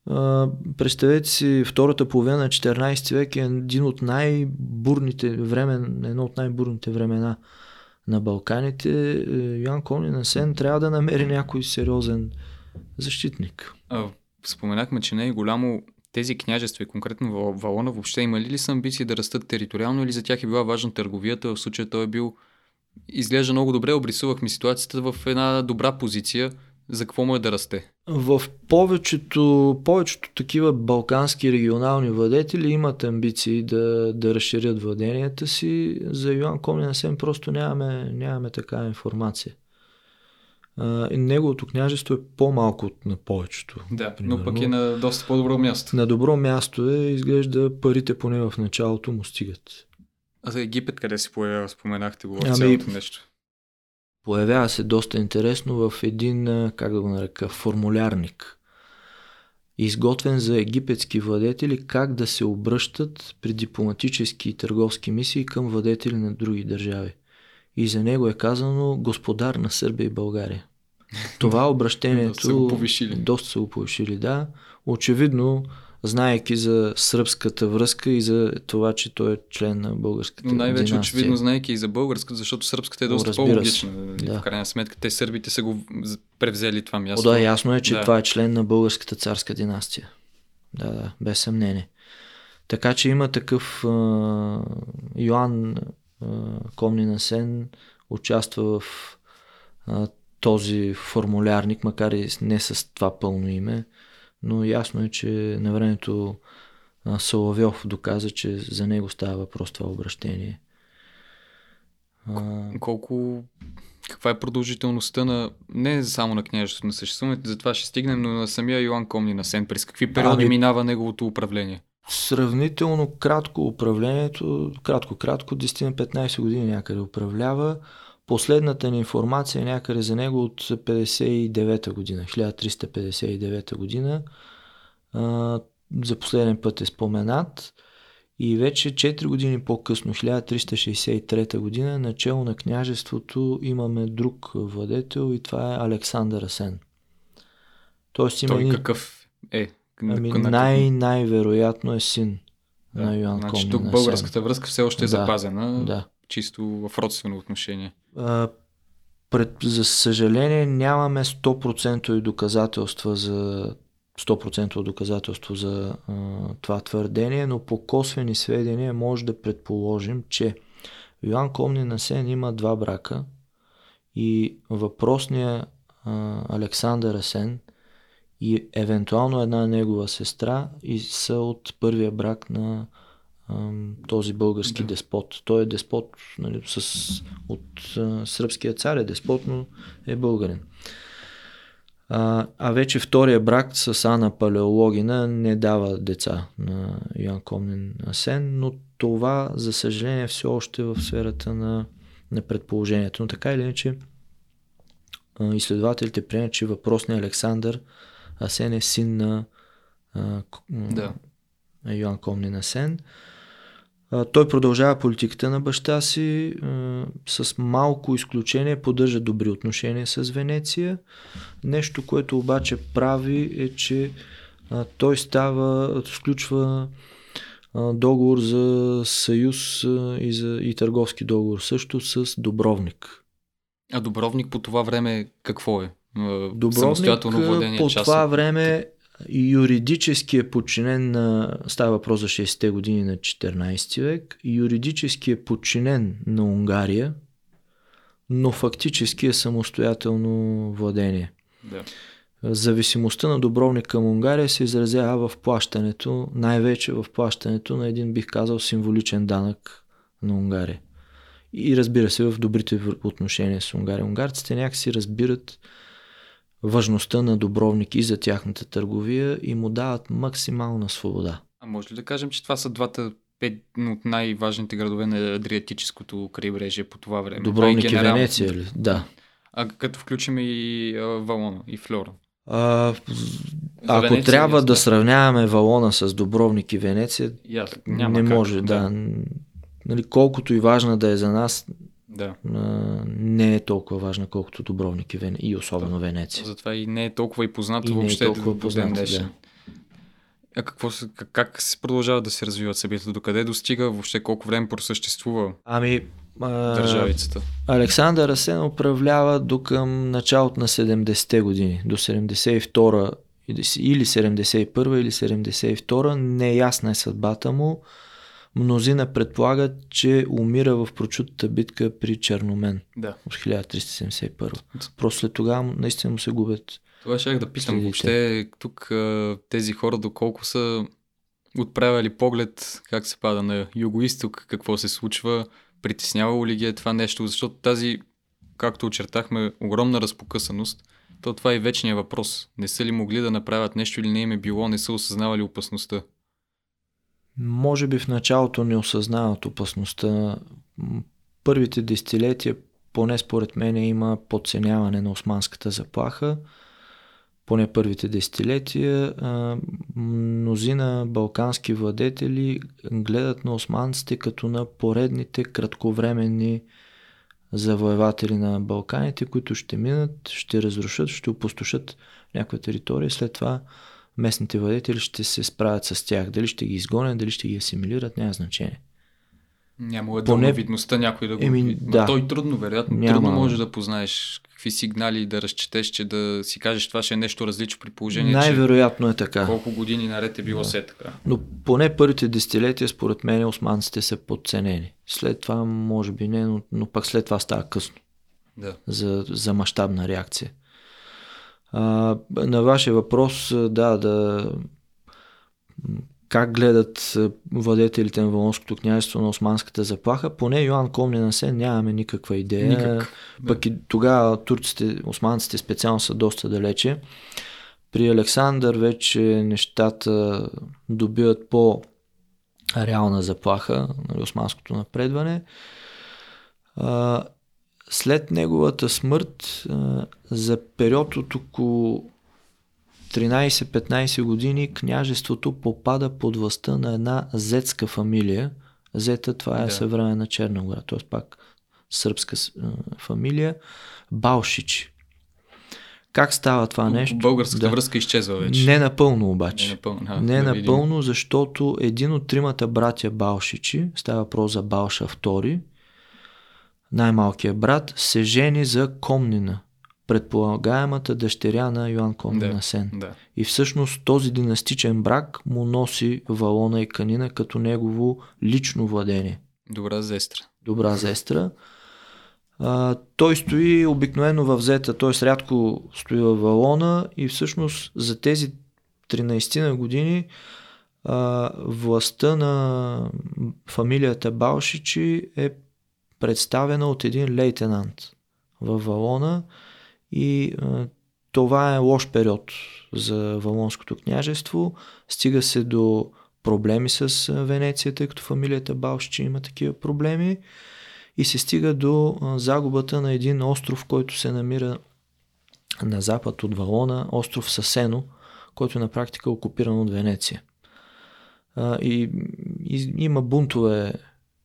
Speaker 3: А, представете си, втората половина на 14 век е един от най-бурните времен, едно от най-бурните времена на Балканите. Е, Йоан Конин Сен трябва да намери някой сериозен защитник.
Speaker 2: А, споменахме, че не е голямо тези княжества и конкретно Вал- Валона въобще имали ли са амбиции да растат териториално или за тях е била важна търговията? В случая той е бил изглежда много добре, обрисувахме ситуацията в една добра позиция за какво му е да расте.
Speaker 3: В повечето, повечето такива балкански регионални владетели имат амбиции да, да разширят владенията си. За Йоан Комнин Сен просто нямаме, нямаме такава информация. А, и неговото княжество е по-малко от на повечето.
Speaker 2: Да,
Speaker 3: примерно.
Speaker 2: но пък е на доста по-добро място.
Speaker 3: На добро място е, изглежда парите поне в началото му стигат.
Speaker 2: А за Египет къде се появява, споменахте го в
Speaker 3: Ами-
Speaker 2: цялото нещо.
Speaker 3: Появява се доста интересно в един, как да го нарека, формулярник. Изготвен за египетски владетели как да се обръщат при дипломатически и търговски мисии към владетели на други държави. И за него е казано господар на Сърбия и България. Това обръщението...
Speaker 2: Доста са го повишили.
Speaker 3: Доста са го повишили, да. Очевидно, знаеки за сръбската връзка и за това, че той е член на българската
Speaker 2: Но най-вече
Speaker 3: династия.
Speaker 2: очевидно знаеки и за българската, защото сръбската е
Speaker 3: О,
Speaker 2: доста
Speaker 3: разбира
Speaker 2: по-логична.
Speaker 3: Да.
Speaker 2: В крайна сметка те сърбите са го превзели това
Speaker 3: О,
Speaker 2: място.
Speaker 3: да, ясно е, че
Speaker 2: Да.
Speaker 3: това е член на българската царска династия. Да, да, без съмнение. Така че има такъв а, Йоан а, Комнина Сен участва в а, този формулярник, макар и не с това пълно име, но ясно е, че на времето Соловьов доказа, че за него става въпрос това обращение.
Speaker 2: Колко... Каква е продължителността на... Не само на княжеството на съществуването, за това ще стигнем, но на самия Йоан Комни на Сен. През какви периоди
Speaker 3: Ами-
Speaker 2: минава неговото управление?
Speaker 3: Сравнително кратко управлението, кратко-кратко, 10 на 15 години някъде управлява. Последната ни информация някъде за него от 59 година, 1359 година. А, за последен път е споменат. И вече 4 години по-късно, 1363 година, начало на княжеството имаме друг владетел и това е Александър Асен. Тоест има
Speaker 2: Той
Speaker 3: едни-
Speaker 2: какъв е?
Speaker 3: Ами
Speaker 2: на-
Speaker 3: най- най-вероятно е син
Speaker 2: Да,
Speaker 3: на Йоан
Speaker 2: Значи
Speaker 3: Комнин
Speaker 2: тук българската връзка все още е
Speaker 3: Да,
Speaker 2: запазена,
Speaker 3: Да.
Speaker 2: чисто в родствено отношение.
Speaker 3: Пред, за съжаление нямаме 100% доказателства за 100% доказателство за а, това твърдение, но по косвени сведения може да предположим, че Йоан Комнин Асен има два брака и въпросния а, Александър Асен и евентуално една негова сестра и са от първия брак на този български
Speaker 2: Да.
Speaker 3: деспот. Той е деспот нали, с, от а, сръбския цар е деспот, но е българин. А, а вече втория брак с Ана Палеологина не дава деца на Йоан Комнин Асен, но това, за съжаление, все още е в сферата на, на предположението. Но така или иначе, изследователите приемат, че въпросният Александър Асен е син на а,
Speaker 2: Да.
Speaker 3: Йоан Комнин Асен. А, Той продължава политиката на баща си, с малко изключение поддържа добри отношения с Венеция. Нещо, което обаче прави е, че той става, сключва а, договор за съюз и, за, и търговски договор също с Добровник.
Speaker 2: А Добровник по това време какво е?
Speaker 3: Добровник по това време юридически е подчинен на, става въпрос за 60-те години на 14 век, юридически е подчинен на Унгария, но фактически е самостоятелно владение.
Speaker 2: Да.
Speaker 3: Зависимостта на Добровник към Унгария се изразява в плащането, най-вече в плащането на един, бих казал, символичен данък на Унгария. И разбира се, в добрите отношения с Унгария. Унгарците някакси разбират важността на Добровник и за тяхната търговия и му дават максимална свобода.
Speaker 2: А може ли да кажем, че това са двата пет от най-важните градове на Адриатическото крайбрежие по това време?
Speaker 3: Добровник и
Speaker 2: е генерално.
Speaker 3: Венеция ли? Да.
Speaker 2: А като включим и а, Валона и Флора.
Speaker 3: А, ако
Speaker 2: Венеция,
Speaker 3: трябва
Speaker 2: ясно.
Speaker 3: да сравняваме Валона с Добровник и Венеция,
Speaker 2: Ясно.
Speaker 3: Не
Speaker 2: как.
Speaker 3: може, да. Н- Нали, колкото и важна да е за нас,
Speaker 2: да.
Speaker 3: не е толкова важна, колкото Добровник и, Вене... и особено Венеция.
Speaker 2: Затова и не е толкова и познато
Speaker 3: И не е
Speaker 2: въобще
Speaker 3: толкова
Speaker 2: ден
Speaker 3: познато,
Speaker 2: днешен.
Speaker 3: да.
Speaker 2: А какво се, как, се продължават да се развиват събитията? Докъде достига? Въобще колко време просъществува
Speaker 3: Ами, а,
Speaker 2: държавицата?
Speaker 3: Александър Асен управлява до към началото на 70-те години, до 72 или 71 или 72 неясна е съдбата му. Мнозина предполагат, че умира в прочутата битка при Черномен
Speaker 2: Да.
Speaker 3: от 1371. Просто след тогава наистина му се губят.
Speaker 2: Това ще да питам
Speaker 3: Следите.
Speaker 2: въобще тук тези хора доколко са отправили поглед как се пада на юго-исток, какво се случва, притеснявало ли ги е това нещо, защото тази, както очертахме, огромна разпокъсаност, то това е вечният въпрос. Не са ли могли да направят нещо или не им е било, не са осъзнавали опасността.
Speaker 3: Може би в началото не осъзнават опасността. Първите десетилетия, поне според мен, има подценяване на османската заплаха. Поне първите десетилетия, мнозина балкански владетели гледат на османците като на поредните кратковременни завоеватели на Балканите, които ще минат, ще разрушат, ще опустошат някаква територия след това местните владетели ще се справят с тях. Дали ще ги изгонят, дали ще ги асимилират, няма значение.
Speaker 2: Няма е
Speaker 3: Поне-
Speaker 2: видността някой да го
Speaker 3: Еми, да.
Speaker 2: Той трудно, вероятно.
Speaker 3: Няма.
Speaker 2: Трудно може да познаеш какви сигнали да разчетеш, че да си кажеш това ще е нещо различно при положение,
Speaker 3: Най-вероятно е така.
Speaker 2: колко години наред е било
Speaker 3: Да.
Speaker 2: все така.
Speaker 3: Но поне първите десетилетия, според мен, османците са подценени. След това, може би не, но, но пък след това става късно
Speaker 2: Да.
Speaker 3: за, за мащабна реакция. А, на вашия въпрос, да, да. Как гледат владетелите на Валонското княжество на османската заплаха? Поне Йоан Комнина се нямаме никаква идея.
Speaker 2: Никак.
Speaker 3: Пък и тогава турците, османците специално са доста далече. При Александър вече нещата добиват по реална заплаха, нали, османското напредване. След неговата смърт, за период от около 13-15 години, княжеството попада под властта на една зетска фамилия. Зета, това е
Speaker 2: Да.
Speaker 3: съвременна Черна гора, т.е. пак сръбска фамилия. Балшичи. Как става това нещо?
Speaker 2: Българската
Speaker 3: Да.
Speaker 2: връзка изчезва вече.
Speaker 3: Не напълно обаче.
Speaker 2: Не напълно. А,
Speaker 3: Не
Speaker 2: да видим.
Speaker 3: напълно, защото един от тримата братя Балшичи, става въпрос за Балша II, най-малкият брат, се жени за Комнина, предполагаемата дъщеря на Йоан Комнина
Speaker 2: Да.
Speaker 3: Сен.
Speaker 2: Да.
Speaker 3: И всъщност този династичен брак му носи Валона и Канина като негово лично владение.
Speaker 2: Добра зестра.
Speaker 3: Добра зестра. А, той стои обикновено в Зета, т.е. рядко стои в Валона и всъщност за тези 13 на години а, властта на фамилията Балшичи е представена от един лейтенант в Валона и а, това е лош период за Валонското княжество. Стига се до проблеми с а, Венеция, тъй като фамилията Балшичи има такива проблеми и се стига до а, загубата на един остров, който се намира на запад от Валона, остров Сасено, който на практика е окупиран от Венеция. И има бунтове,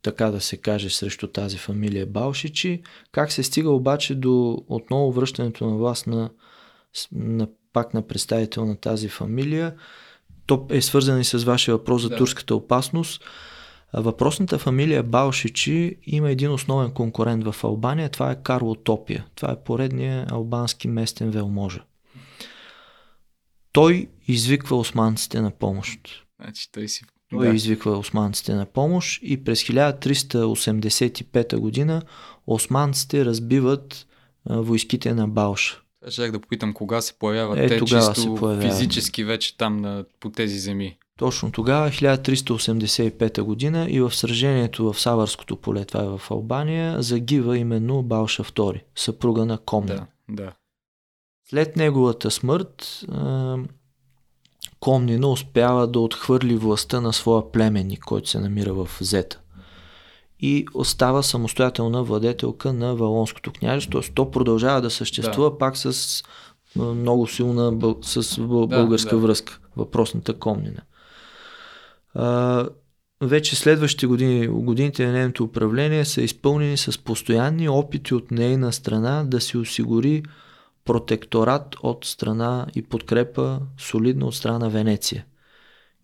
Speaker 3: така да се каже, срещу тази фамилия Балшичи. Как се стига обаче до отново връщането на власт на, на пак на представител на тази фамилия, то е свързано и с вашия въпрос за
Speaker 2: Да.
Speaker 3: турската опасност. Въпросната фамилия Балшичи има един основен конкурент в Албания, това е Карло Топия. Това е поредния албански местен велможа. Той извиква османците на помощ.
Speaker 2: Значи той си...
Speaker 3: Той
Speaker 2: да.
Speaker 3: извиква османците на помощ и през 1385 година османците разбиват а, войските на Балша.
Speaker 2: Щях да попитам кога се появяват
Speaker 3: Е,
Speaker 2: те чисто
Speaker 3: се появяват.
Speaker 2: физически вече там на, по тези земи.
Speaker 3: Точно тогава, 1385 година и в сражението в Саварското поле, това е в Албания, загива именно Балша II, съпруга на Комна.
Speaker 2: Да, да.
Speaker 3: След неговата смърт Комнина успява да отхвърли властта на своя племенник, който се намира в Зета. И остава самостоятелна владетелка на Валонското княжество. То продължава да съществува да. пак с много силна с бъл...
Speaker 2: Да,
Speaker 3: българска
Speaker 2: да.
Speaker 3: връзка. Въпросната Комнина. А, вече следващите години, годините на нейното управление са изпълнени с постоянни опити от нейна страна да се осигури протекторат от страна и подкрепа солидна от страна на Венеция.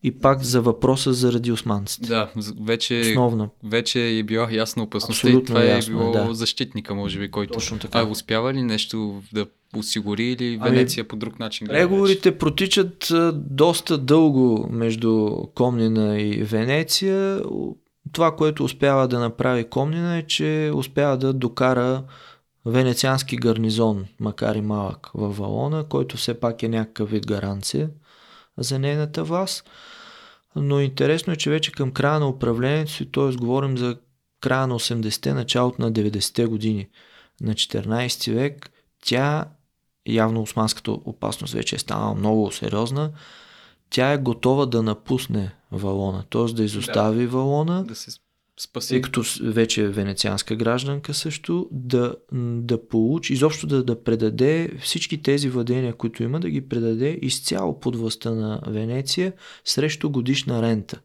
Speaker 3: И пак за въпроса заради османците.
Speaker 2: Да, вече,
Speaker 3: Основна.
Speaker 2: вече е била ясна опасността и това е
Speaker 3: ясно е,
Speaker 2: било
Speaker 3: да.
Speaker 2: защитника, може би, който...
Speaker 3: Точно така.
Speaker 2: А успява ли нещо да осигури или
Speaker 3: Ами,
Speaker 2: Венеция по друг начин? гледа вече?
Speaker 3: Преговорите протичат а, доста дълго между Комнина и Венеция. Това, което успява да направи Комнина е, че успява да докара венециански гарнизон, макар и малък, в Валона, който все пак е някакъв вид гаранция за нейната власт. Но интересно е, че вече към края на управлението си, т.е. говорим за края на 80-те, началото на 90-те години на 14 век, тя явно османската опасност вече е станала много сериозна, тя е готова да напусне Валона, т.е. да изостави да. Валона,
Speaker 2: Да се спаси.
Speaker 3: тъй като вече е венецианска гражданка също, да, да получи, изобщо да, да предаде всички тези владения, които има, да ги предаде изцяло под властта на Венеция срещу годишна рента.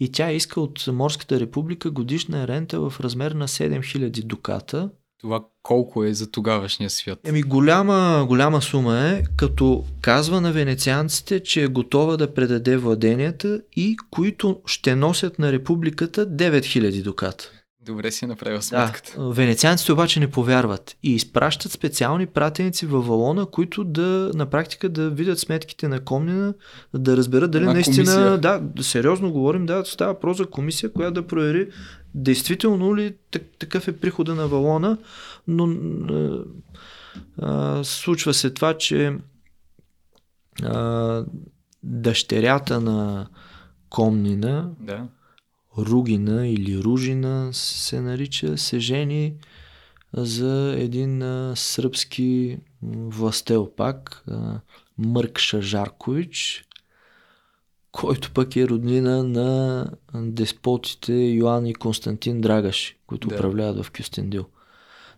Speaker 3: И тя иска от Морската република годишна рента в размер на 7000 дуката,
Speaker 2: Това колко е за тогавашния свят?
Speaker 3: Еми голяма, голяма сума е, като казва на венецианците, че е готова да предаде владенията и които ще носят на републиката 9000 дуката.
Speaker 2: Добре си направил сметката.
Speaker 3: Да, венецианците обаче не повярват и изпращат специални пратеници във Валона, които да на практика да видят сметките на Комнина, да разберат дали
Speaker 2: Една
Speaker 3: наистина,
Speaker 2: комисия.
Speaker 3: да, сериозно говорим, да, става въпрос за комисия, която да провери действително ли так- такъв е прихода на Валона, но а, случва се това, че а, дъщерята на Комнина,
Speaker 2: Да.
Speaker 3: Ругина или Ружина се нарича, се жени за един а, сръбски властел пак, а, Мъркша Жаркович, който пък е роднина на деспотите Йоан и Константин Драгаш, които
Speaker 2: Да.
Speaker 3: управляват в Кюстендил.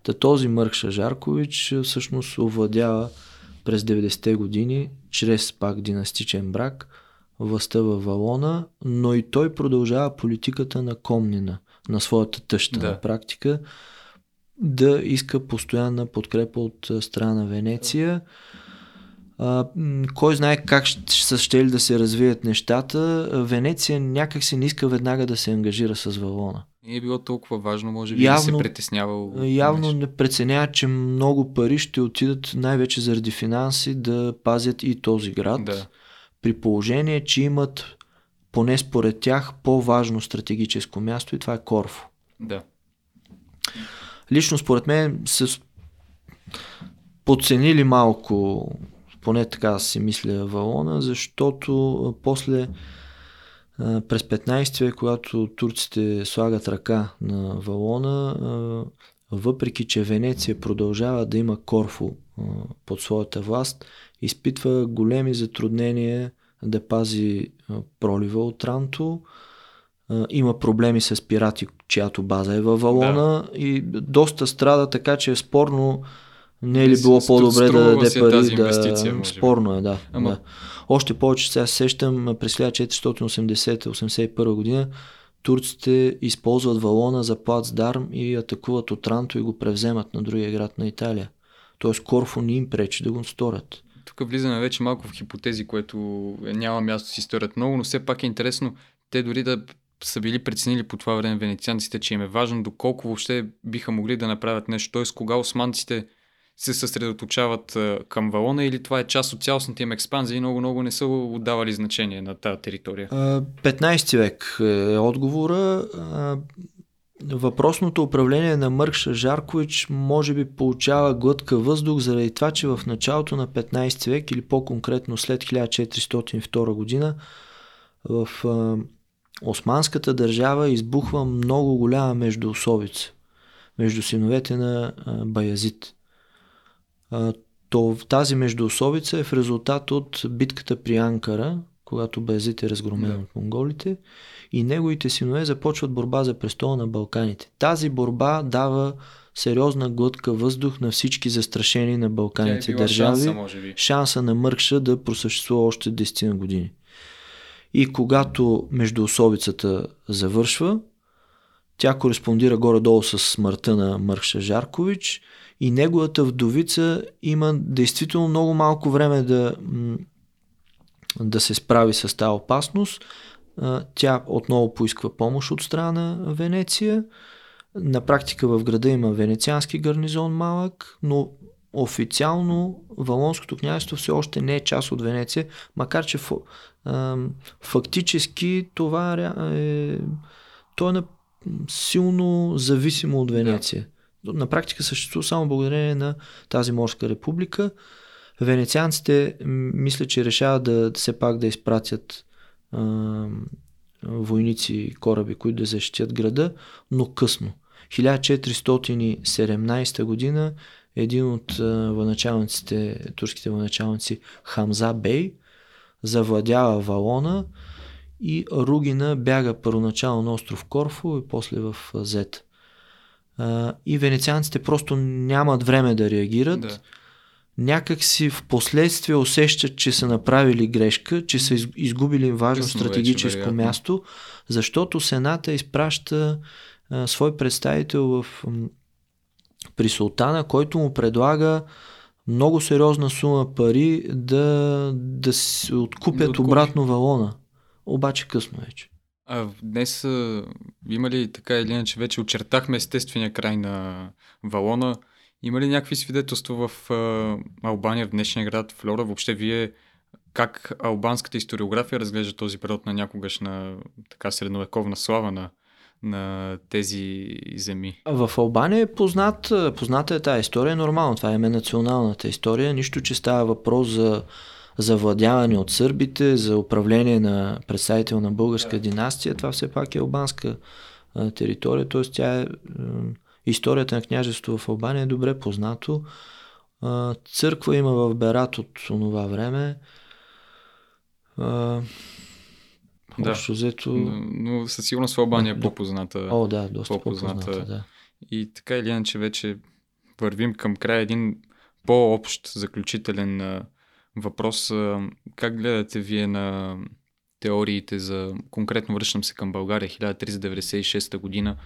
Speaker 3: Та този Мъркша Жаркович а, всъщност овладява през 90-те години, чрез пак династичен брак, властта във Валона, но и той продължава политиката на Комнина, на своята тъща
Speaker 2: Да.
Speaker 3: на практика, да иска постоянна подкрепа от страна на Венеция. А, кой знае как са ще ли да се развият нещата. Венеция някак се не иска веднага да се ангажира с Валона.
Speaker 2: Не е било толкова важно, може би, да се
Speaker 3: Явно-
Speaker 2: притеснявал.
Speaker 3: Явно не преценява, че много пари ще отидат най-вече заради финанси да пазят и този град.
Speaker 2: Да.
Speaker 3: При положение, че имат поне според тях по-важно стратегическо място и това е Корфо.
Speaker 2: Да.
Speaker 3: Лично според мен са с- подценили малко, поне така си мисля, Валона, защото после през 15 век, когато турците слагат ръка на Валона, въпреки че Венеция продължава да има Корфу под своята власт, изпитва големи затруднения да пази пролива от Ранто. Има проблеми с пирати, чиято база е във Валона и доста страда, така че е спорно не е ли било по-добре да даде пари
Speaker 2: тази
Speaker 3: да... Спорно е, да.
Speaker 2: Ама-
Speaker 3: да. Още повече сега се сещам през 1480-81 година турците използват Валона за плацдарм и атакуват Отранто и го превземат на другия град на Италия. Тоест Корфу не им пречи да го сторят.
Speaker 2: Тук влизаме вече малко в хипотези, което е, няма място с историята много, но все пак е интересно те дори да са били преценили по това време венецианците, че им е важно доколко въобще биха могли да направят нещо, т.е. кога османците се съсредоточават към Валона или това е част от цялостната им експанзия и много-много не са отдавали значение на тази територия.
Speaker 3: А, 15 век е отговора. А, Въпросното управление на Мъркша Жаркович може би получава глътка въздух заради това, че в началото на 15 век или по-конкретно след 1402 година в Османската държава избухва много голяма междуособица между синовете на Баязит. То, тази междуособица е в резултат от битката при Анкара, когато Баязит е разгромен
Speaker 2: Да.
Speaker 3: от монголите и неговите синове започват борба за престола на Балканите. Тази борба дава сериозна глътка въздух на всички застрашени на
Speaker 2: е
Speaker 3: Балканите
Speaker 2: била
Speaker 3: държави
Speaker 2: шанса, може би.
Speaker 3: шанса на Мъркша да просъществува още 10 на години. И когато междуособицата завършва, тя кореспондира горе-долу с смъртта на Мъркша Жаркович и неговата вдовица има действително много малко време да, да се справи с тази опасност. Тя отново поисква помощ от страна на Венеция. На практика в града има венециански гарнизон малък, но официално Валонското княжество все още не е част от Венеция, макар че фактически това ря- е, то е силно зависимо от Венеция. На практика съществува само благодарение на тази морска република. Венецианците мисля, че решават да все пак да изпратят ам, войници и кораби, които да защитят града, но късно. 1417 година един от а, военачалниците, турските военачалници Хамза Бей завладява Валона и Ругина бяга първоначално на остров Корфу и после в а, Зет. А, и венецианците просто нямат време да реагират.
Speaker 2: Да.
Speaker 3: Някак си в последствие усещат, че са направили грешка, че са из- изгубили важно
Speaker 2: Късно вече,
Speaker 3: стратегическо
Speaker 2: вероятно.
Speaker 3: място, защото Сената изпраща а, свой представител в при султана, който му предлага много сериозна сума пари да, да се откупят да откупи. обратно валона. Обаче късно вече.
Speaker 2: А днес а, има ли така или иначе вече очертахме естествения край на валона? Има ли някакви свидетелства в а, Албания, в днешния град Флора? Въобще вие как албанската историография разглежда този период на някогашна така средновековна слава на, на тези земи?
Speaker 3: В Албания е познат, позната е тази история, нормално, това е националната история, нищо, че става въпрос за завладяване от сърбите, за управление на представител на българска династия, това все пак е албанска а, територия, т.е. тя е, историята на княжество в Албания е добре познато. А, църква има в Берат от това време. А,
Speaker 2: да, взето... но, но със сигурност в Албания е по-позната.
Speaker 3: О, да, доста по-позната. по-позната да.
Speaker 2: И така или иначе вече вървим към края един по-общ заключителен въпрос. Как гледате вие на теориите за, конкретно връщам се към България, 1396 година.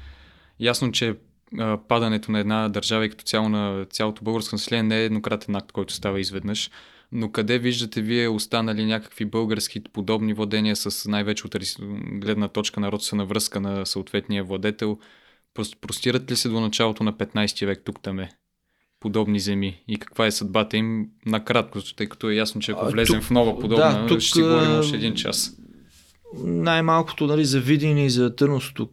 Speaker 2: Ясно, че падането на една държава и като цяло на цялото българско население не е еднократен акт, който става изведнъж. Но къде виждате вие останали някакви български подобни владения с най-вече от гледна точка на родствена връзка на съответния владетел? Простират ли се до началото на 15 век тук там е? Подобни земи и каква е съдбата им накратко, тъй като е ясно, че ако влезем тук, в нова подобна, да, тук, ще си говорим още един час.
Speaker 3: Най-малкото нали, за Видин и за Търновското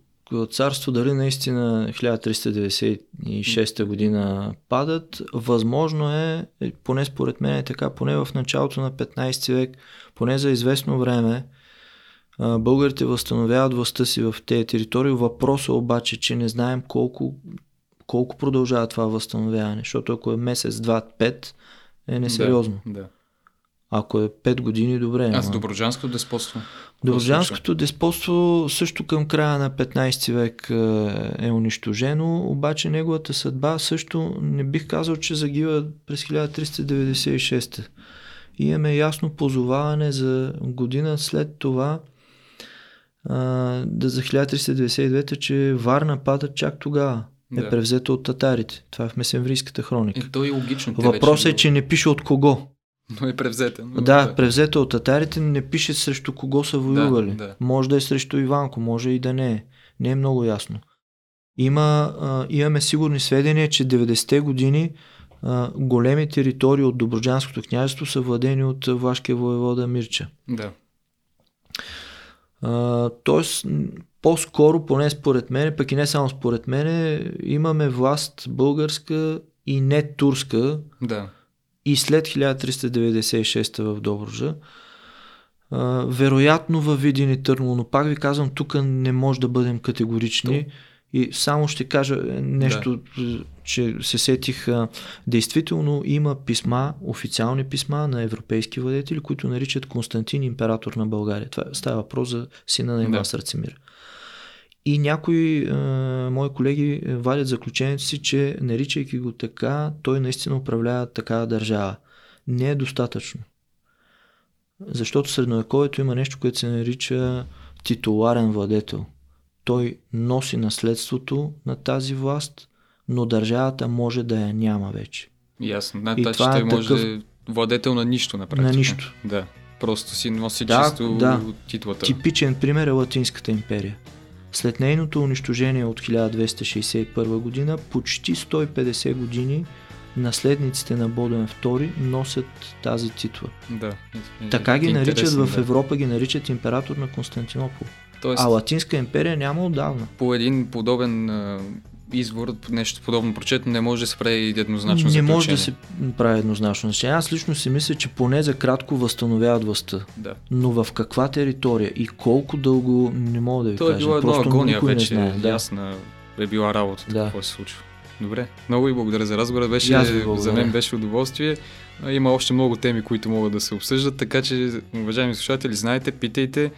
Speaker 3: царство, дали наистина 1396 година падат, възможно е, поне според мен е така, поне в началото на 15 век, поне за известно време, българите възстановяват властта си в тези територии. Въпросът обаче, че не знаем колко колко продължава това възстановяване, защото ако е месец, два, пет, е несериозно.
Speaker 2: Да, да.
Speaker 3: Ако е 5 години, добре.
Speaker 2: А с Доброджанското деспотство?
Speaker 3: Доброджанското деспотство също към края на 15 век е, е унищожено, обаче неговата съдба също не бих казал, че загива през 1396. И имаме ясно позоваване за година след това да за 1392, че Варна пада чак тогава е да. превзето от татарите. Това е в Месенврийската хроника.
Speaker 2: Е, то е логично.
Speaker 3: Въпросът е, че не пише от кого.
Speaker 2: Но е превзета.
Speaker 3: Но да, да, превзето от татарите не пише срещу кого са воювали. Да, да. Може да е срещу Иванко, може и да не е. Не е много ясно. Има, а, имаме сигурни сведения, че 90-те години а, големи територии от Доброджанското княжество са владени от влашкия воевода Мирча.
Speaker 2: Да.
Speaker 3: А, тоест, по-скоро, поне според мен, пък и не само според мен, имаме власт българска и не турска.
Speaker 2: Да.
Speaker 3: И след 1396 в Добружа. А, вероятно във Видин и Търново, но пак ви казвам, тук не може да бъдем категорични. То. И само ще кажа нещо, да. че се сетих. Действително има писма, официални писма на европейски владетели, които наричат Константин император на България. Това става въпрос за сина на Иван да. Сърцемир. И някои а, мои колеги вадят заключението си, че наричайки го така, той наистина управлява такава държава. Не е достатъчно. Защото средновековието има нещо, което се нарича титуларен владетел. Той носи наследството на тази власт, но държавата може да я няма вече.
Speaker 2: Ясно. Да, и това той е може такъв... да е владетел на нищо на практика.
Speaker 3: На нищо.
Speaker 2: Да. Просто си носи да, чисто да. титлата.
Speaker 3: Типичен пример е Латинската империя. След нейното унищожение от 1261 година, почти 150 години наследниците на Боден II носят тази титла.
Speaker 2: Да.
Speaker 3: Така ги наричат в Европа, ги наричат император на Константинопол. Тоест, а Латинска империя няма отдавна.
Speaker 2: По един подобен извор, нещо подобно прочето, не може да се прави еднозначно
Speaker 3: Не може да се прави еднозначно значение. Аз лично си мисля, че поне за кратко възстановяват властта.
Speaker 2: Да.
Speaker 3: Но в каква територия и колко дълго не мога да ви
Speaker 2: То
Speaker 3: кажа. Това
Speaker 2: е било едно агония вече, не знае. Да. ясна е била работа, да. какво се случва. Добре, много ви благодаря за разговора. Беше, за мен беше удоволствие. Има още много теми, които могат да се обсъждат, така че, уважаеми слушатели, знаете, питайте,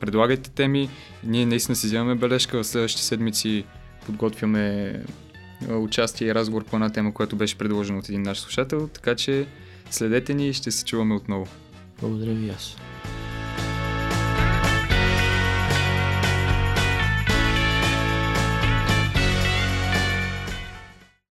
Speaker 2: предлагайте теми. Ние наистина си вземаме бележка. В следващите седмици подготвяме участие и разговор по една тема, която беше предложена от един наш слушател, така че следете ни и ще се чуваме отново.
Speaker 3: Благодаря ви аз.